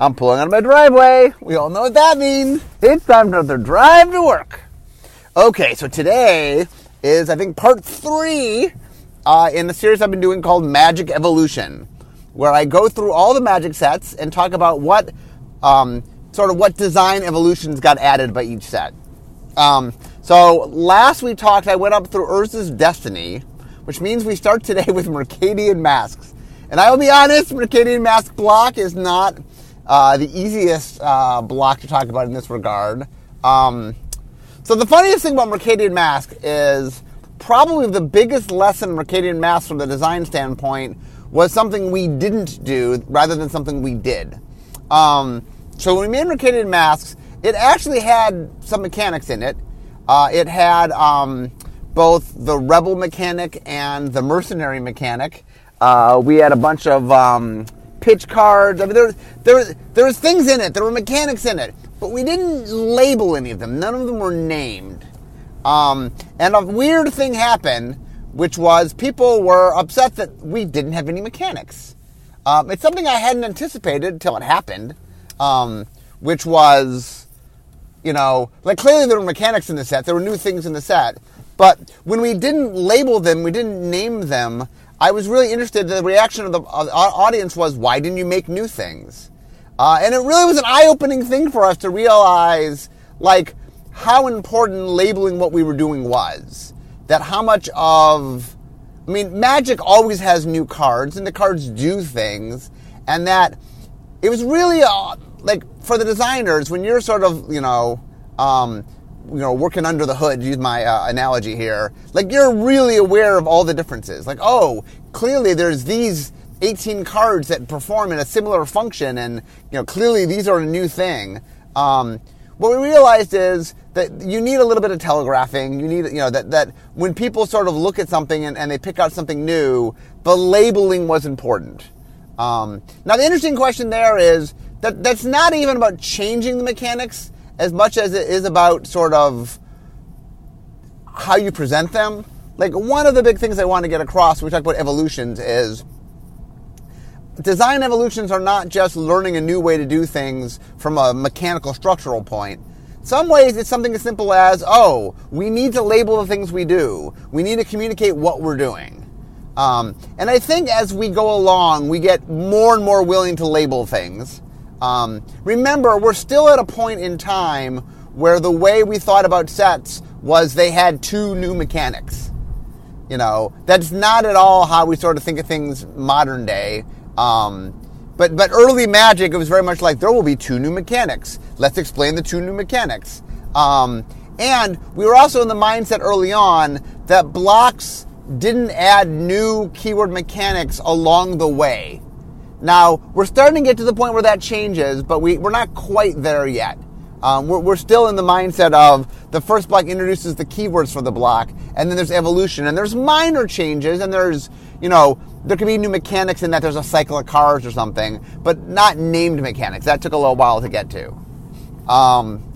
I'm pulling out of my driveway. We all know what that means. It's time to drive to work. Okay, so today is, I think, part three uh, in the series I've been doing called Magic Evolution, where I go through all the magic sets and talk about what um, sort of what design evolutions got added by each set. Um, so last we talked, I went up through Urza's Destiny, which means we start today with Mercadian Masques. And I will be honest, Mercadian Masque block is not uh, the easiest uh, block to talk about in this regard. Um, so the funniest thing about Mercadian Masque is probably the biggest lesson Mercadian Masque from the design standpoint was something we didn't do rather than something we did. Um, so when we made Mercadian Masques, it actually had some mechanics in it. Uh, it had um, both the rebel mechanic and the mercenary mechanic. Uh, we had a bunch of um, pitch cards. I mean, there, there, there was things in it. There were mechanics in it, but we didn't label any of them. None of them were named. Um, and a weird thing happened, which was people were upset that we didn't have any mechanics. Um, it's something I hadn't anticipated until it happened, um, which was, you know, like clearly there were mechanics in the set. There were new things in the set. But when we didn't label them, we didn't name them, I was really interested. The reaction of the audience was, "Why didn't you make new things?" Uh, and it really was an eye-opening thing for us to realize, like, how important labeling what we were doing was. That how much of, I mean, Magic always has new cards, and the cards do things, and that it was really uh, like for the designers when you're sort of, you know. Um, you know, working under the hood, use my uh, analogy here, like you're really aware of all the differences. Like, oh, clearly there's these 18 cards that perform in a similar function, and you know, clearly these are a new thing. Um, what we realized is that you need a little bit of telegraphing. You need, you know, that, that when people sort of look at something and, and they pick out something new, the labeling was important. Um, now, the interesting question there is that that's not even about changing the mechanics as much as it is about sort of how you present them. Like one of the big things I want to get across when we talk about evolutions is design evolutions are not just learning a new way to do things from a mechanical structural point. Some ways it's something as simple as, oh, we need to label the things we do. We need to communicate what we're doing. Um, and I think as we go along, we get more and more willing to label things. Um, remember, we're still at a point in time where the way we thought about sets was they had two new mechanics. You know, that's not at all how we sort of think of things modern day. Um, but but early Magic, it was very much like there will be two new mechanics. Let's explain the two new mechanics. Um, and we were also in the mindset early on that blocks didn't add new keyword mechanics along the way. Now, we're starting to get to the point where that changes, but we, we're not quite there yet. Um, we're, we're still in the mindset of the first block introduces the keywords for the block, and then there's evolution, and there's minor changes, and there's, you know, there could be new mechanics in that there's a cycle of cards or something, but not named mechanics. That took a little while to get to. Um,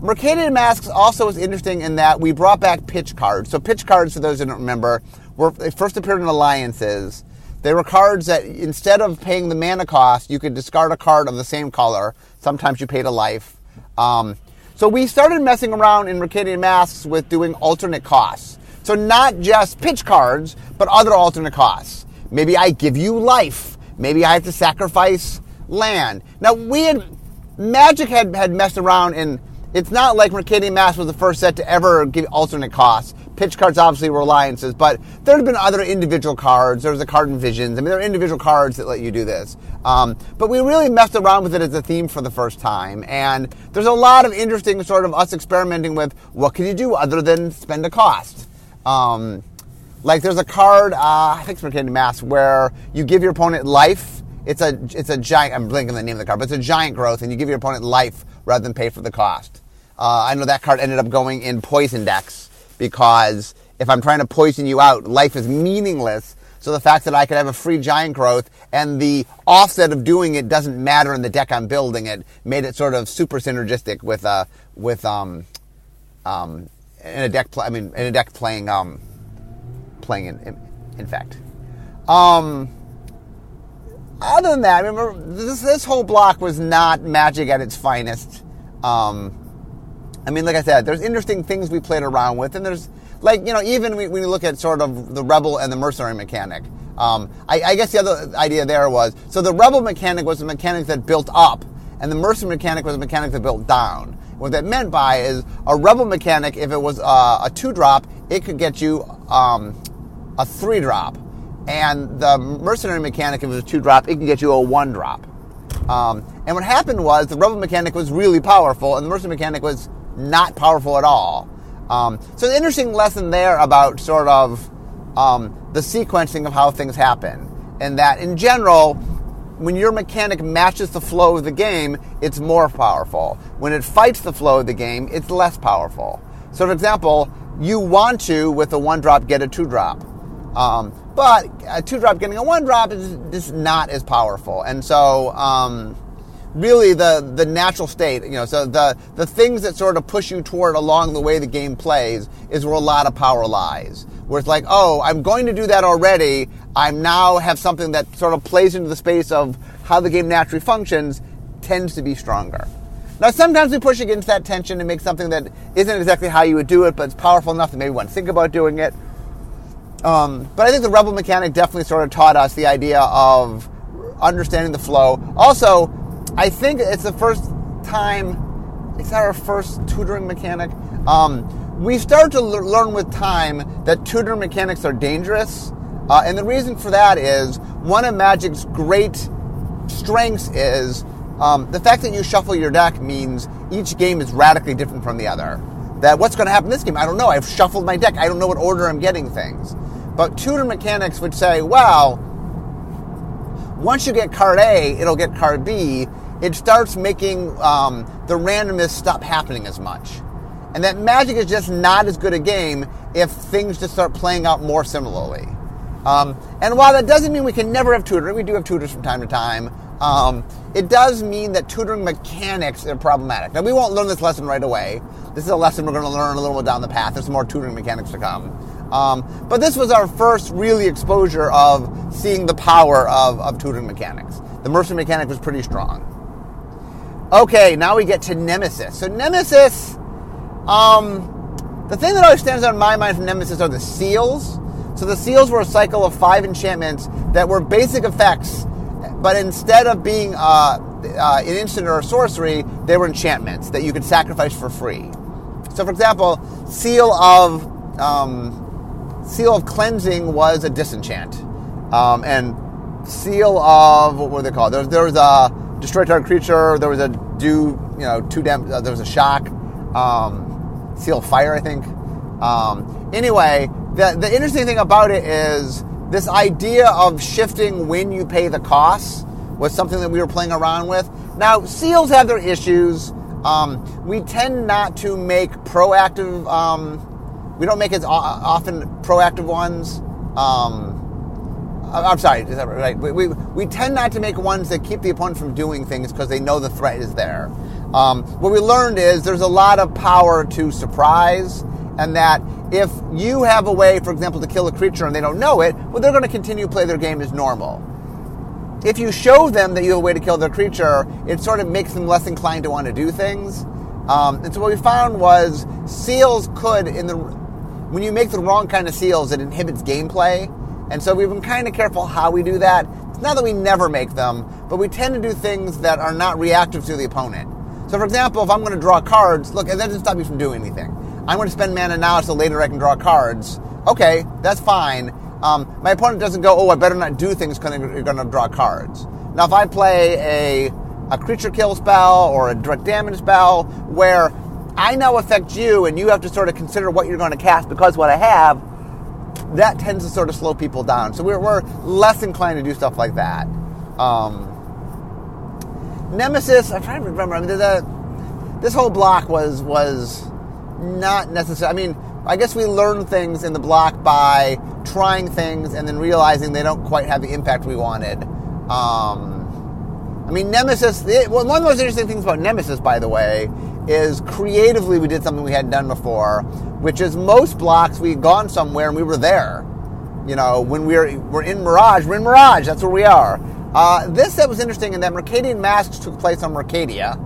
Mercadian Masques also was interesting in that we brought back pitch cards. So pitch cards, for those who don't remember, were they first appeared in alliances they were cards that instead of paying the mana cost, you could discard a card of the same color. Sometimes you paid a life. Um, so we started messing around in Mercadian Masques with doing alternate costs. So not just pitch cards, but other alternate costs. Maybe I give you life. Maybe I have to sacrifice land. Now we had Magic had, had messed around and it's not like Mercadian Masques was the first set to ever give alternate costs pitch cards obviously were alliances, but there have been other individual cards. There was the card in Visions. I mean, there are individual cards that let you do this. Um, but we really messed around with it as a theme for the first time. And there's a lot of interesting sort of us experimenting with what can you do other than spend a cost. Um, like there's a card, uh, I think it's Mercadian Masques, where you give your opponent life. It's a it's a giant. I'm blinking the name of the card, but it's a giant growth, and you give your opponent life rather than pay for the cost. Uh, I know that card ended up going in poison decks because if I'm trying to poison you out, life is meaningless. So the fact that I could have a free giant growth and the offset of doing it doesn't matter in the deck I'm building it made it sort of super synergistic with uh with um um in a deck play, I mean in a deck playing um playing in in, in fact um other than that, remember this this whole block was not magic at its finest. Um, I mean, like I said, there's interesting things we played around with, and there's like you know even when you look at sort of the rebel and the mercenary mechanic. Um, I, I, guess the other idea there was so the rebel mechanic was a mechanic that built up, and the mercenary mechanic was a mechanic that built down. What that meant by is a rebel mechanic, if it was uh, a two drop, it could get you um, a three drop and the mercenary mechanic, if it was a two drop, it can get you a one drop. Um, and what happened was the rebel mechanic was really powerful, and the mercenary mechanic was not powerful at all. Um, so, an interesting lesson there about sort of um, the sequencing of how things happen, and that in general, when your mechanic matches the flow of the game, it's more powerful. When it fights the flow of the game, it's less powerful. So, for example, you want to, with a one drop, get a two drop. Um, but a two drop getting a one drop is just not as powerful. And so, um, really, the the natural state, you know, so the the things that sort of push you toward along the way the game plays is where a lot of power lies. Where it's like, oh, I'm going to do that already. I now have something that sort of plays into the space of how the game naturally functions, tends to be stronger. Now, sometimes we push against that tension and make something that isn't exactly how you would do it, but it's powerful enough that maybe one think about doing it. Um, but I think the Rebel mechanic definitely sort of taught us the idea of understanding the flow. Also, I think it's the first time, it's our first tutoring mechanic. Um, we start to learn with time that tutoring mechanics are dangerous. Uh, and the reason for that is one of Magic's great strengths is um, the fact that you shuffle your deck means each game is radically different from the other. That what's going to happen in this game? I don't know. I've shuffled my deck. I don't know what order I'm getting things. But tutor mechanics would say, well, once you get card A, it'll get card B. It starts making um, the randomness stop happening as much. And that Magic is just not as good a game if things just start playing out more similarly. Um, and while that doesn't mean we can never have tutoring, we do have tutors from time to time. Um, it does mean that tutoring mechanics are problematic. Now, we won't learn this lesson right away. This is a lesson we're going to learn a little bit down the path. There's more tutoring mechanics to come. Um, but this was our first really exposure of seeing the power of, of tutoring mechanics. The mercenary mechanic was pretty strong. Okay, now we get to Nemesis. So Nemesis, um, the thing that always stands out in my mind from Nemesis are the seals. So the seals were a cycle of five enchantments that were basic effects, but instead of being uh, uh, an instant or a sorcery, they were enchantments that you could sacrifice for free. So, for example, Seal of um, Seal of Cleansing was a disenchant. Um, and Seal of, what were they called? There, there was a Destroy Target Creature, there was a Do, you know, two dam- uh, there was a Shock, um, Seal Fire, I think. Um, anyway, the, the interesting thing about it is this idea of shifting when you pay the costs was something that we were playing around with. Now, seals have their issues. Um, we tend not to make proactive um, we don't make as often proactive ones. I'm sorry, right? We, we, we, tend not to make ones that keep the opponent from doing things because they know the threat is there. Um, what we learned is there's a lot of power to surprise, and that if you have a way, for example, to kill a creature and they don't know it, well, they're going to continue to play their game as normal. If you show them that you have a way to kill their creature, it sort of makes them less inclined to want to do things. Um, and so what we found was seals could, in the when you make the wrong kind of seals, it inhibits gameplay. And so we've been kind of careful how we do that. It's not that we never make them, but we tend to do things that are not reactive to the opponent. So, for example, if I'm going to draw cards, look, that doesn't stop me from doing anything. I'm going to spend mana now so later I can draw cards. Okay, that's fine. Um, my opponent doesn't go, oh, I better not do things because you're going to draw cards. Now, if I play a, a creature kill spell or a direct damage spell where I now affect you, and you have to sort of consider what you're going to cast because what I have, that tends to sort of slow people down. So we're, we're less inclined to do stuff like that. Um, Nemesis, I'm trying to remember. I mean, the, this whole block was was not necessary. I mean, I guess we learn things in the block by trying things and then realizing they don't quite have the impact we wanted. Um, I mean, Nemesis. It, well, one of the most interesting things about Nemesis, by the way, is creatively we did something we hadn't done before, which is most blocks we had gone somewhere and we were there. You know, when we're we're in Mirage, we're in Mirage. That's where we are. Uh, this set was interesting in that Mercadian Masques took place on Mercadia.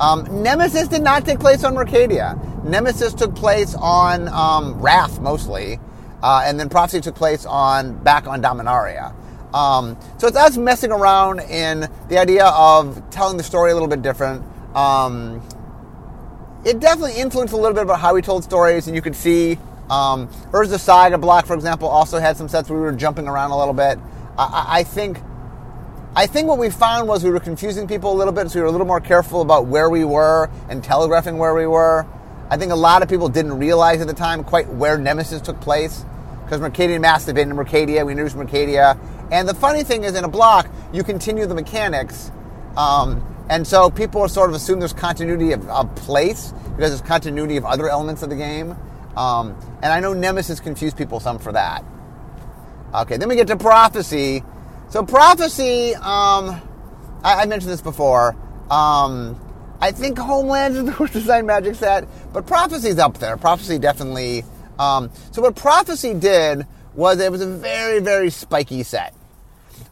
Um, Nemesis did not take place on Mercadia. Nemesis took place on um, Rath mostly, uh, and then Prophecy took place on back on Dominaria. Um, so it's us messing around in the idea of telling the story a little bit different. Um, it definitely influenced a little bit about how we told stories, and you could see um, Urza Saga block, for example, also had some sets where we were jumping around a little bit. I, I think. I think what we found was we were confusing people a little bit, so we were a little more careful about where we were and telegraphing where we were. I think a lot of people didn't realize at the time quite where Nemesis took place because Mercadian Masques had been in Mercadia. We introduced Mercadia. And the funny thing is, in a block, you continue the mechanics. Um, and so people sort of assume there's continuity of, of, place because there's continuity of other elements of the game. Um, and I know Nemesis confused people some for that. Okay, then we get to Prophecy. So Prophecy, um, I, I, mentioned this before. Um, I think Homeland is the worst design magic set, but Prophecy's up there. Prophecy definitely. Um, so what Prophecy did was it was a very, very spiky set.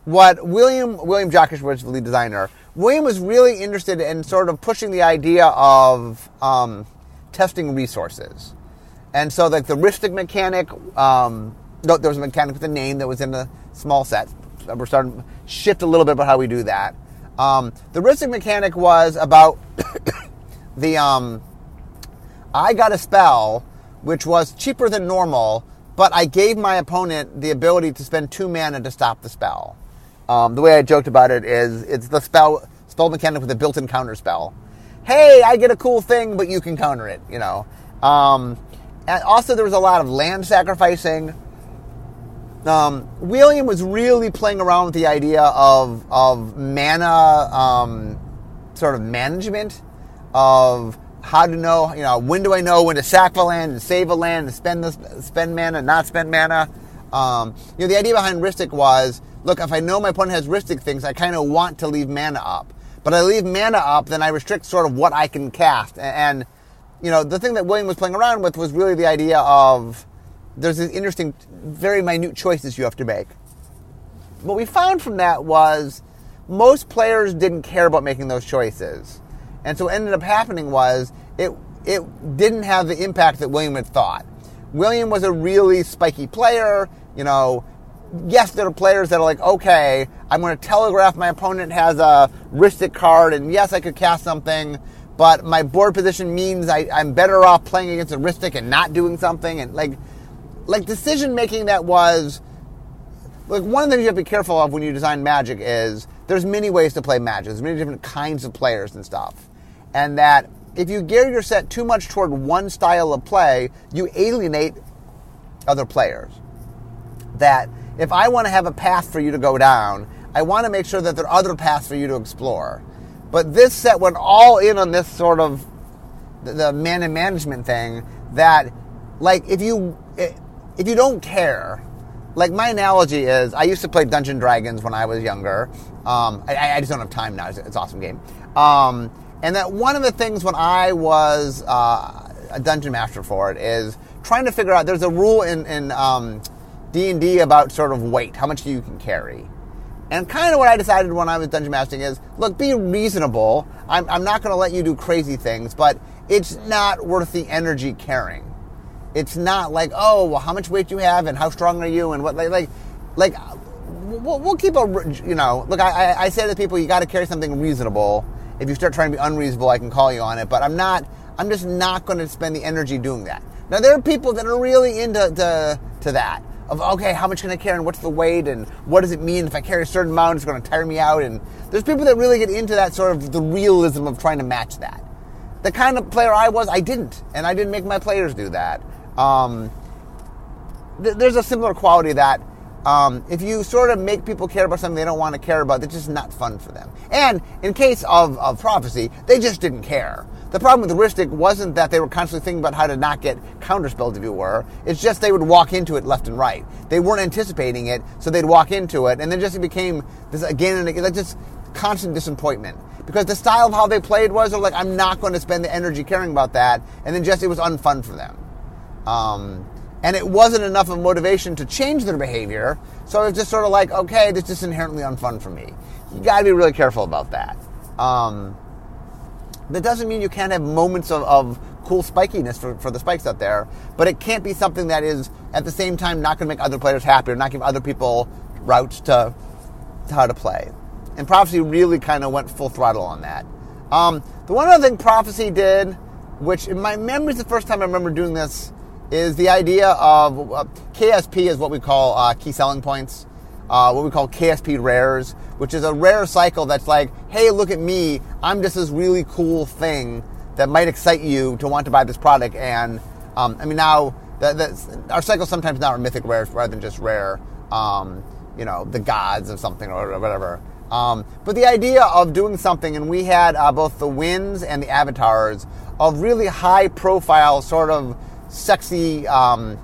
What William William Jockusch was the lead designer. William was really interested in sort of pushing the idea of um, testing resources, and so like the Rhystic mechanic. Um, no, there was a mechanic with a name that was in the small set. We're starting to shift a little bit about how we do that. Um, the Rhystic mechanic was about the um, I got a spell which was cheaper than normal, but I gave my opponent the ability to spend two mana to stop the spell. Um, the way I joked about it is it's the spell spell mechanic with a built-in counter spell. Hey, I get a cool thing, but you can counter it. You know. Um, and also, there was a lot of land sacrificing. Um, William was really playing around with the idea of of mana um, sort of management of how to know, you know, when do I know when to sack a land and save a land and spend this, spend mana, not spend mana. Um, you know, the idea behind Rhystic was, look, if I know my opponent has Rhystic things, I kind of want to leave mana up. But I leave mana up, then I restrict sort of what I can cast. And, and you know, the thing that William was playing around with was really the idea of there's these interesting, very minute choices you have to make. What we found from that was most players didn't care about making those choices. And so what ended up happening was it it didn't have the impact that William had thought. William was a really spiky player, you know. Yes, there are players that are like, okay, I'm going to telegraph my opponent has a Rhystic card, and yes, I could cast something, but my board position means I, I'm better off playing against a Rhystic and not doing something. And like, like decision making that was like one of the things you have to be careful of when you design Magic is there's many ways to play Magic. There's many different kinds of players and stuff and that if you gear your set too much toward one style of play, you alienate other players. That if I want to have a path for you to go down, I want to make sure that there are other paths for you to explore. But this set went all in on this sort of the mana management thing that like if you if you don't care like my analogy is i used to play dungeon dragons when i was younger um, I, I, just don't have time now it's, it's an awesome game um, and that one of the things when I was uh, a dungeon master for it is trying to figure out. There's a rule in in um, D and D about sort of weight, how much you can carry. And kind of what I decided when I was dungeon mastering is, look, be reasonable. I'm, I'm not going to let you do crazy things, but it's not worth the energy carrying. It's not like, oh, well, how much weight you have and how strong are you and what like like like we'll, we'll keep a you know look. I, I say to people, you got to carry something reasonable if you start trying to be unreasonable, I can call you on it. But I'm not. I'm just not going to spend the energy doing that. Now there are people that are really into to, to that. Of okay, how much can I carry and what's the weight and what does it mean if I carry a certain amount? It's going to tire me out. And there's people that really get into that sort of the realism of trying to match that. The kind of player I was, I didn't, and I didn't make my players do that. Um, th- there's a similar quality that um, if you sort of make people care about something they don't want to care about, it's just not fun for them. And in case of, of prophecy, they just didn't care. The problem with the Rhystic wasn't that they were constantly thinking about how to not get counterspelled, if you were. It's just they would walk into it left and right. They weren't anticipating it, so they'd walk into it, and then just it became this again and again, like just constant disappointment. Because the style of how they played was, they're like, I'm not going to spend the energy caring about that, and then just it was unfun for them. Um, and it wasn't enough of motivation to change their behavior. So it was just sort of like, okay, this is inherently unfun for me. You got to be really careful about that. Um, that doesn't mean you can't have moments of, of cool spikiness for, for the spikes out there, but it can't be something that is at the same time not going to make other players happy or not give other people routes to, to how to play. And Prophecy really kind of went full throttle on that. Um, the one other thing Prophecy did, which in my memory is the first time I remember doing this, is the idea of uh, KSP is what we call uh, key selling points, uh, what we call KSP rares, which is a rare cycle that's like, hey, look at me, I'm just this really cool thing that might excite you to want to buy this product. And um, I mean, now the, the, our cycles sometimes now are mythic rares rather than just rare, um, you know, the gods of something or whatever. Um, but the idea of doing something, and we had uh, both the wins and the avatars of really high profile, sort of sexy um,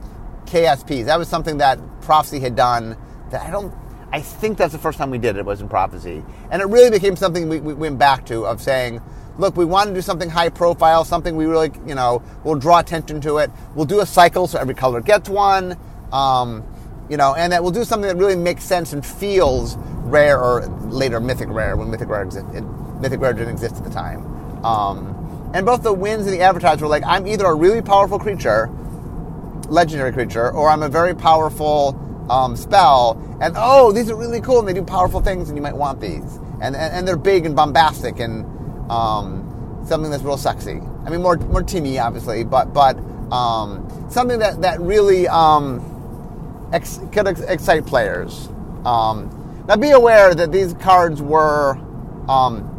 KSPs. That was something that Prophecy had done that I don't. I think that's the first time we did it was in Prophecy, and it really became something we, we went back to of saying, look, we want to do something high profile, something we really, you know, will draw attention to it. We'll do a cycle so every color gets one, um, you know, and that we'll do something that really makes sense and feels rare or later mythic rare when mythic rare mythic rare didn't exist at the time. Um, and both the wins and the avatars were like, I'm either a really powerful creature, legendary creature, or I'm a very powerful um, spell. And oh, these are really cool, and they do powerful things, and you might want these. And, and, and they're big and bombastic and um, something that's real sexy. I mean, more more Timmy, obviously, but but um, something that that really um, ex- could ex- excite players. Um, now, be aware that these cards were um,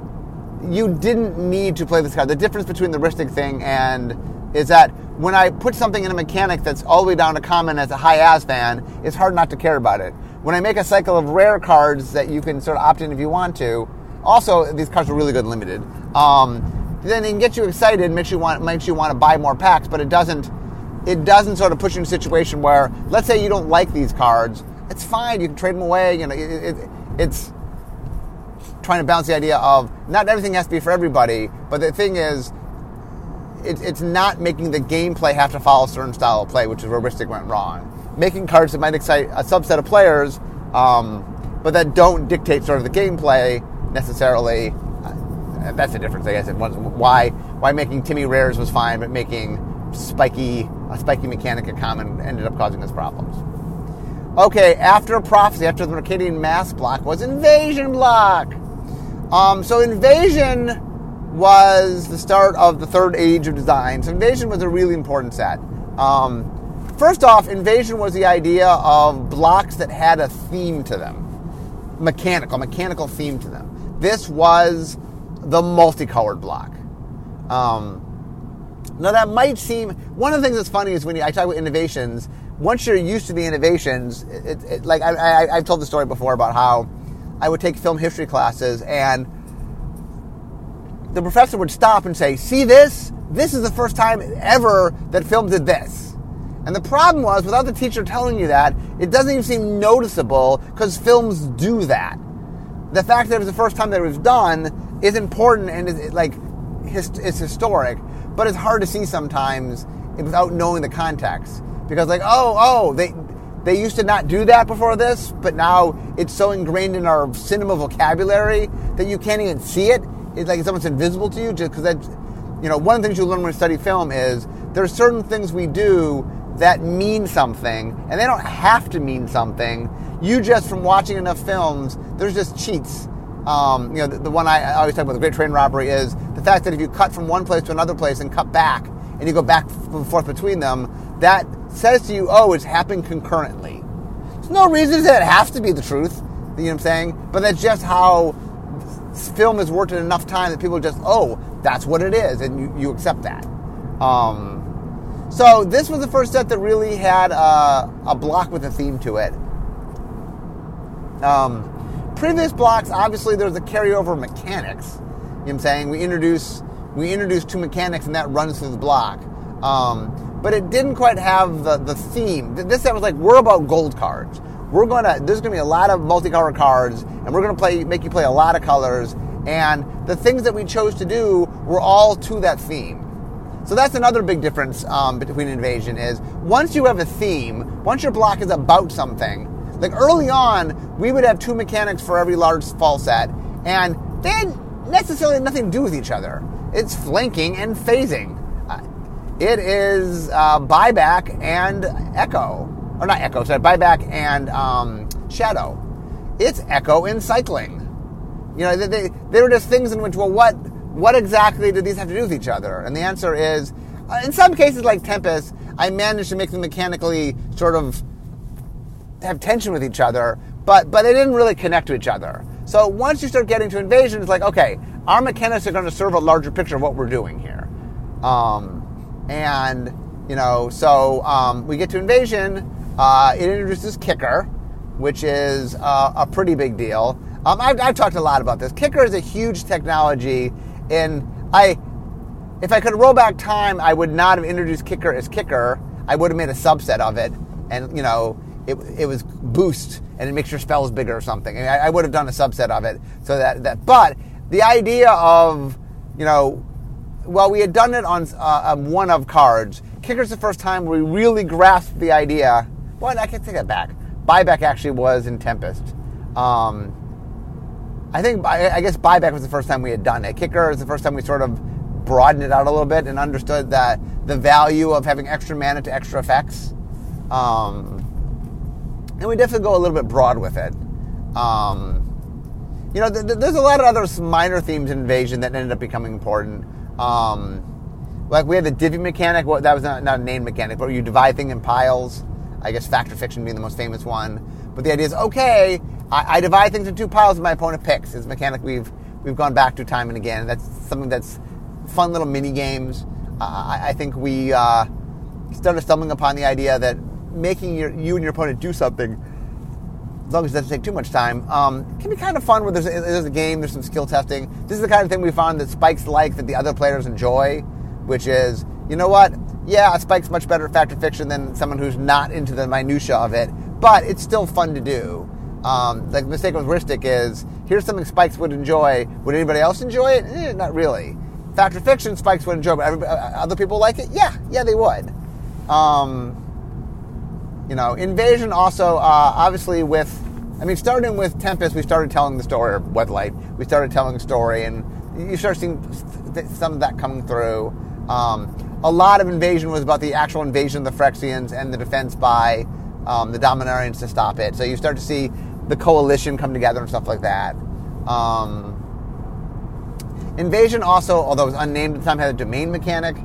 you didn't need to play this card. The difference between the Rhystic thing and is that when I put something in a mechanic that's all the way down to common as a high as fan, it's hard not to care about it. When I make a cycle of rare cards that you can sort of opt in if you want to, also these cards are really good limited. Um, then it can get you excited, makes you want makes you want to buy more packs, but it doesn't it doesn't sort of put you in a situation where let's say you don't like these cards, it's fine, you can trade them away. You know, it, it, it's trying to balance the idea of not everything has to be for everybody, but the thing is, it, it's not making the gameplay have to follow a certain style of play, which is where Rhystic went wrong. Making cards that might excite a subset of players, um, but that don't dictate sort of the gameplay necessarily. Uh, that's the difference, I guess. why why making Timmy rares was fine, but making spiky a spiky mechanic a common ended up causing us problems. Okay, after prophecy, after the Mercadian Masques block was invasion block. Um, so Invasion was the start of the third age of design. So Invasion was a really important set. Um, first off, Invasion was the idea of blocks that had a theme to them, mechanical, mechanical theme to them. This was the multicolored block. Um, now that might seem one of the things that's funny is when you, I talk about innovations. Once you're used to the innovations, it, it, like I, I've told the story before about how I would take film history classes and the professor would stop and say, See this? This is the first time ever that film did this. And the problem was, without the teacher telling you that, it doesn't even seem noticeable because films do that. The fact that it was the first time that it was done is important and is like it's historic, but it's hard to see sometimes without knowing the context because like oh oh they they used to not do that before this, but now it's so ingrained in our cinema vocabulary that you can't even see it. It's like it's almost invisible to you, just because that, you know, one of the things you learn when you study film is there are certain things we do that mean something, and they don't have to mean something. You just, from watching enough films, there's just cheats. Um, you know, the, the, one I, I always talk about, the Great Train Robbery, is the fact that if you cut from one place to another place and cut back, and you go back and forth between them, that says to you, oh, it's happening concurrently. There's no reason that it has to be the truth, you know what I'm saying? But that's just how film has worked in enough time that people just, oh, that's what it is, and you, you accept that. Um, so this was the first set that really had a, a block with a theme to it. Um, previous blocks, obviously, there's a carryover mechanics. You know what I'm saying? We introduce we introduce two mechanics, and that runs through the block. Um, but it didn't quite have the, the theme. This set was like, we're about gold cards. We're gonna there's gonna be a lot of multicolor cards, and we're gonna play make you play a lot of colors. And the things that we chose to do were all to that theme. So that's another big difference um, between Invasion is once you have a theme, once your block is about something, like early on, we would have two mechanics for every large fall set, and they had necessarily nothing to do with each other. It's flanking and phasing. Uh, it is uh, buyback and echo, or not echo, sorry, buyback and um, shadow. It's echo and cycling. You know, they, they, they were just things in which, well, what what exactly do these have to do with each other? And the answer is, uh, in some cases like Tempest, I managed to make them mechanically sort of have tension with each other, but but they didn't really connect to each other. So once you start getting to invasion, it's like okay, our mechanics are going to serve a larger picture of what we're doing here, um, and you know, so um, we get to invasion. Uh, it introduces kicker, which is uh, a pretty big deal. Um, I've, I've talked a lot about this. Kicker is a huge technology, and I, if I could roll back time, I would not have introduced kicker as kicker. I would have made a subset of it, and you know, it, it was boost and it makes your spells bigger or something. I, I would have done a subset of it so that that. But the idea of you know, well, we had done it on uh, one of cards. Kicker's the first time we really grasped the idea. Well, I can take that back. Buyback actually was in Tempest. Um, I think I guess buyback was the first time we had done it. Kicker is the first time we sort of broadened it out a little bit and understood that the value of having extra mana to extra effects. Um, and we definitely go a little bit broad with it. Um, you know, th- th- there's a lot of other minor themes in Invasion that ended up becoming important. Um, like we had the divvy mechanic. Well, that was not, not a name mechanic, but you divide things in piles. I guess Fact or Fiction being the most famous one. But the idea is, okay, I, I divide things into two piles and my opponent picks. It's a mechanic we've we've gone back to time and again. That's something that's fun little mini games. Uh, I, I, think we uh, started stumbling upon the idea that making your, you and your opponent do something, as long as it doesn't take too much time, um, can be kind of fun. Where there's a, there's a game, there's some skill testing. This is the kind of thing we found that Spikes like that the other players enjoy, which is, you know what? Yeah, Spike's much better at Fact or Fiction than someone who's not into the minutia of it, but it's still fun to do. Um, like the mistake with Rhystic is here's something Spikes would enjoy. Would anybody else enjoy it? Eh, not really. Fact or Fiction, Spikes would enjoy, but uh, other people like it. Yeah, yeah, they would. Um, you know, Invasion also, uh, obviously, with, I mean, starting with Tempest, we started telling the story, or Weatherlight, we started telling a story, and you start seeing some of that coming through. Um, a lot of Invasion was about the actual invasion of the Phyrexians and the defense by um, the Dominarians to stop it. So you start to see the coalition come together and stuff like that. Um, Invasion also, although it was unnamed at the time, had a domain mechanic.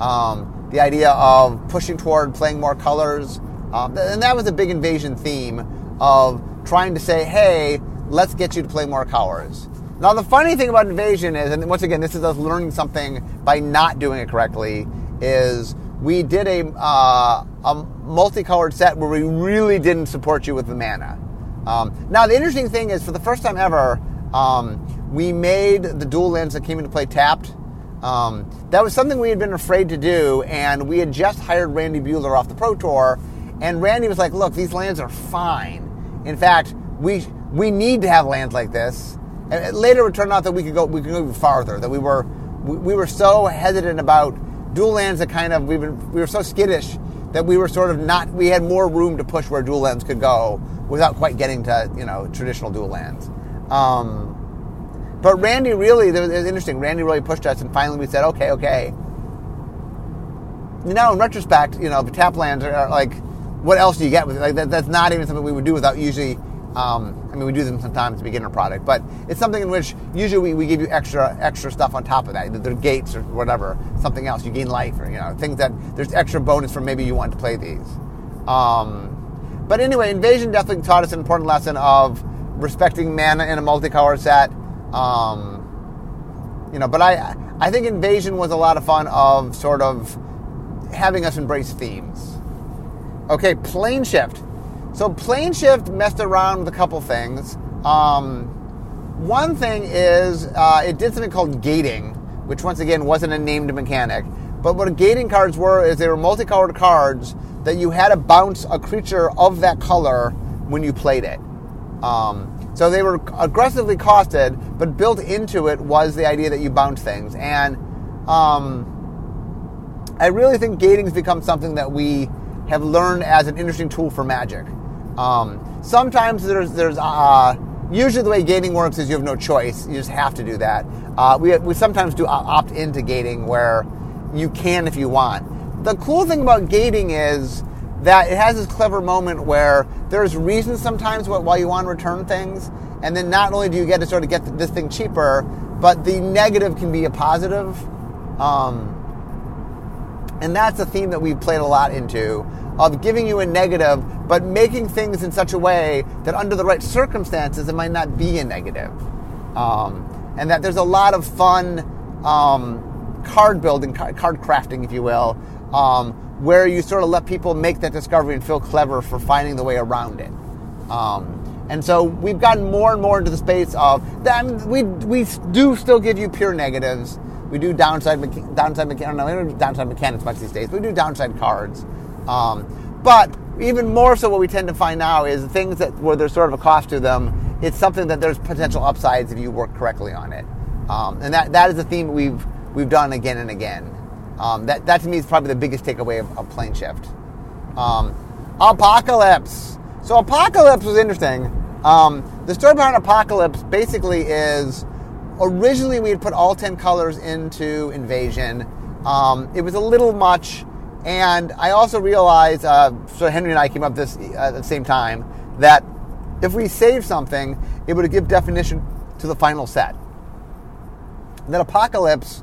Um, the idea of pushing toward playing more colors, um, and that was a big invasion theme of trying to say, hey, let's get you to play more colors. Now, the funny thing about invasion is, and once again, this is us learning something by not doing it correctly, is we did a, uh, a multicolored set where we really didn't support you with the mana. Um, now, the interesting thing is, for the first time ever, um, we made the dual lands that came into play tapped. Um, that was something we had been afraid to do, and we had just hired Randy Buehler off the Pro Tour, and Randy was like, look, these lands are fine. In fact, we we need to have lands like this. And later it turned out that we could go we could go even farther, that we were we, we were so hesitant about dual lands that kind of we were, we were so skittish that we were sort of not we had more room to push where dual lands could go without quite getting to you know traditional dual lands. Um, but Randy really, it was interesting. Randy really pushed us, and finally we said, okay, okay. Now in retrospect, you know, the tap lands are, are like what else do you get with it? Like that, that's not even something we would do without usually. Um, I mean, we do them sometimes to beginner product, but it's something in which usually we, we give you extra extra stuff on top of that. Either gates or whatever, something else. You gain life or you know things that there's extra bonus for maybe you want to play these. Um, but anyway, Invasion definitely taught us an important lesson of respecting mana in a multicolor set. Um, you know, but I I think Invasion was a lot of fun of sort of having us embrace themes. Okay, plane shift. So plane shift messed around with a couple things. Um, one thing is uh, it did something called gating, which once again wasn't a named mechanic. But what gating cards were is they were multicolored cards that you had to bounce a creature of that color when you played it. Um, so they were aggressively costed, but built into it was the idea that you bounce things. And um, I really think gating's become something that we have learned as an interesting tool for Magic. Um, sometimes there's there's uh, usually the way gating works is you have no choice; you just have to do that. Uh, we we sometimes do opt into gating where you can if you want. The cool thing about gating is that it has this clever moment where there's reasons sometimes why you want to return things, and then not only do you get to sort of get this thing cheaper, but the negative can be a positive. Um, and that's a theme that we've played a lot into of giving you a negative, but making things in such a way that under the right circumstances, it might not be a negative. Um, and that there's a lot of fun um, card building, card crafting, if you will, um, where you sort of let people make that discovery and feel clever for finding the way around it. Um, and so we've gotten more and more into the space of that. I mean, we we do still give you pure negatives. We do downside downside mechanics. No, we don't do downside mechanics much these days. we do downside cards. Um, but even more so, what we tend to find now is things that where there's sort of a cost to them. It's something that there's potential upsides if you work correctly on it. Um, and that that is a theme we've we've done again and again. Um, that, that to me is probably the biggest takeaway of, of Plane Shift. Um, Apocalypse. So Apocalypse was interesting. Um, the story behind Apocalypse basically is originally we had put all 10 colors into Invasion. Um, it was a little much, and I also realized, uh, so Henry and I came up this uh, at the same time, that if we save something, it would give definition to the final set. That Apocalypse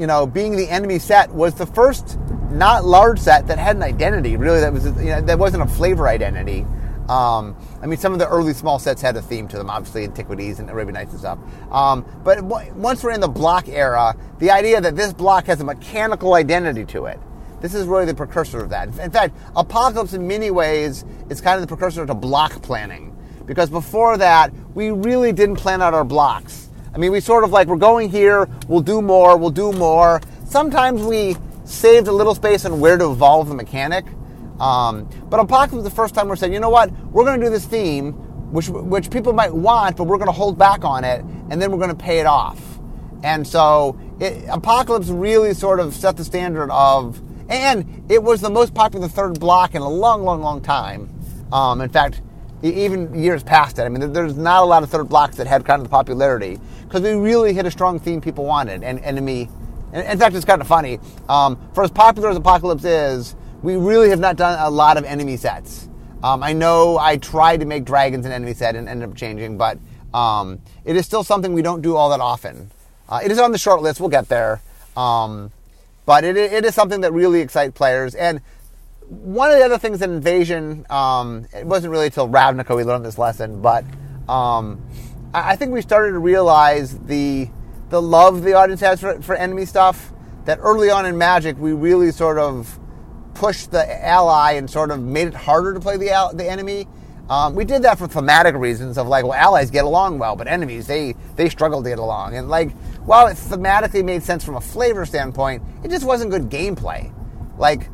you know, being the enemy set was the first not large set that had an identity. Really, that was you know, that wasn't a flavor identity. Um, I mean, some of the early small sets had a theme to them, obviously Antiquities and Arabian Nights and stuff. Um, but w- once we're in the block era, the idea that this block has a mechanical identity to it, this is really the precursor of that. In fact, Apocalypse, in many ways, is kind of the precursor to block planning. Because before that, we really didn't plan out our blocks. I mean, we sort of like, we're going here, we'll do more, we'll do more. Sometimes we saved a little space on where to evolve the mechanic. Um, but Apocalypse was the first time we're saying, you know what, we're going to do this theme, which, which people might want, but we're going to hold back on it, and then we're going to pay it off. And so it, Apocalypse really sort of set the standard of, and it was the most popular third block in a long, long, long time. Um, in fact, even years past it. I mean, there's not a lot of third blocks that had kind of the popularity because we really hit a strong theme people wanted. And enemy, in fact, it's kind of funny. Um, for as popular as Apocalypse is, we really have not done a lot of enemy sets. Um, I know I tried to make dragons an enemy set and ended up changing, but um, it is still something we don't do all that often. Uh, it is on the short list. We'll get there. Um, but it, it is something that really excites players. And one of the other things in Invasion, um, it wasn't really until Ravnica we learned this lesson, but um, I think we started to realize the the love the audience has for, for enemy stuff. That early on in Magic, we really sort of pushed the ally and sort of made it harder to play the the enemy. Um, we did that for thematic reasons of like, well, allies get along well, but enemies they they struggle to get along. And like, while it thematically made sense from a flavor standpoint, it just wasn't good gameplay. Like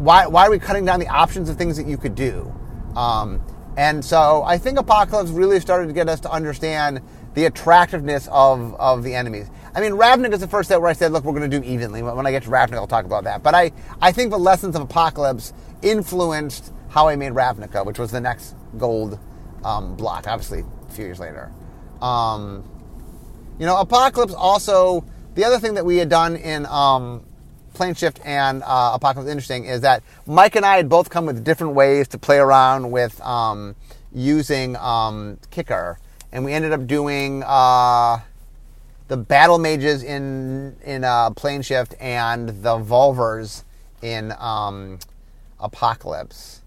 why, why are we cutting down the options of things that you could do? Um, and so I think Apocalypse really started to get us to understand the attractiveness of, of the enemies. I mean, Ravnica is the first set where I said, look, we're going to do evenly. When I get to Ravnica, I'll talk about that. But I, I think the lessons of Apocalypse influenced how I made Ravnica, which was the next gold um, block, obviously, a few years later. Um, you know, Apocalypse also, the other thing that we had done in um, Plane Shift and uh, Apocalypse Interesting is that Mike and I had both come with different ways to play around with um, using um, Kicker, and we ended up doing uh, the Battle Mages in in uh, Plane Shift and the Volvers in um, Apocalypse.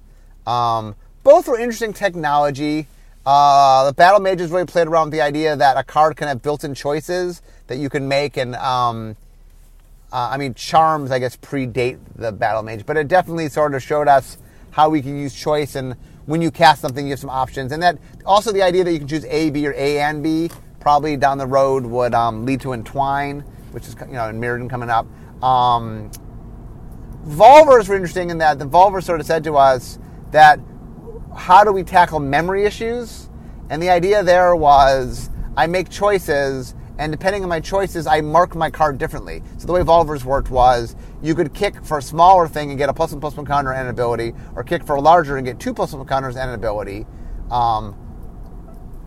Um, both were interesting technology. Uh, the Battle Mages really played around with the idea that a card can have built-in choices that you can make and um, uh, I mean, charms, I guess, predate the battle mage, but it definitely sort of showed us how we can use choice and when you cast something, you have some options. And that also the idea that you can choose A, B, or A and B probably down the road would um, lead to Entwine, which is, you know, in Mirrodin coming up. Um, Volvers were interesting in that the Volvers sort of said to us that how do we tackle memory issues? And the idea there was I make choices and depending on my choices, I mark my card differently. So the way Volvers worked was you could kick for a smaller thing and get a plus one plus one counter and an ability, or kick for a larger and get two plus one counters and an ability. Um,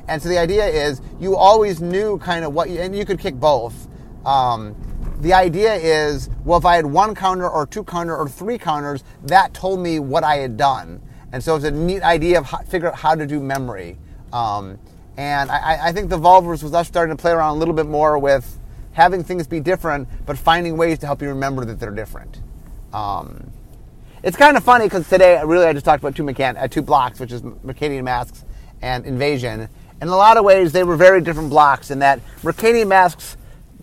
and so the idea is you always knew kind of what you, and you could kick both. Um, the idea is, well, if I had one counter or two counter or three counters, that told me what I had done. And so it's a neat idea of how, figure out how to do memory. Um, and I, I, think the Volvers was us starting to play around a little bit more with having things be different, but finding ways to help you remember that they're different. Um, it's kind of funny because today, really, I just talked about two mechan- uh, two blocks, which is Mercadian Masques and Invasion. In a lot of ways, they were very different blocks in that Mercadian Masques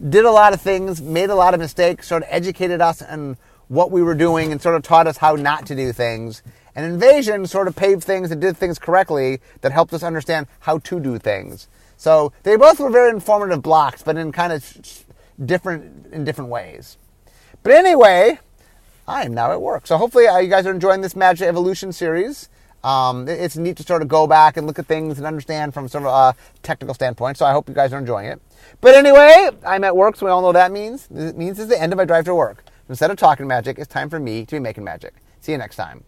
did a lot of things, made a lot of mistakes, sort of educated us on what we were doing, and sort of taught us how not to do things. And Invasion sort of paved things and did things correctly that helped us understand how to do things. So they both were very informative blocks, but in kind of different in different ways. But anyway, I am now at work. So hopefully uh, you guys are enjoying this Magic Evolution series. Um, it's neat to sort of go back and look at things and understand from sort of a technical standpoint. So I hope you guys are enjoying it. But anyway, I'm at work, so we all know what that means. It means it's the end of my drive to work. Instead of talking magic, it's time for me to be making magic. See you next time.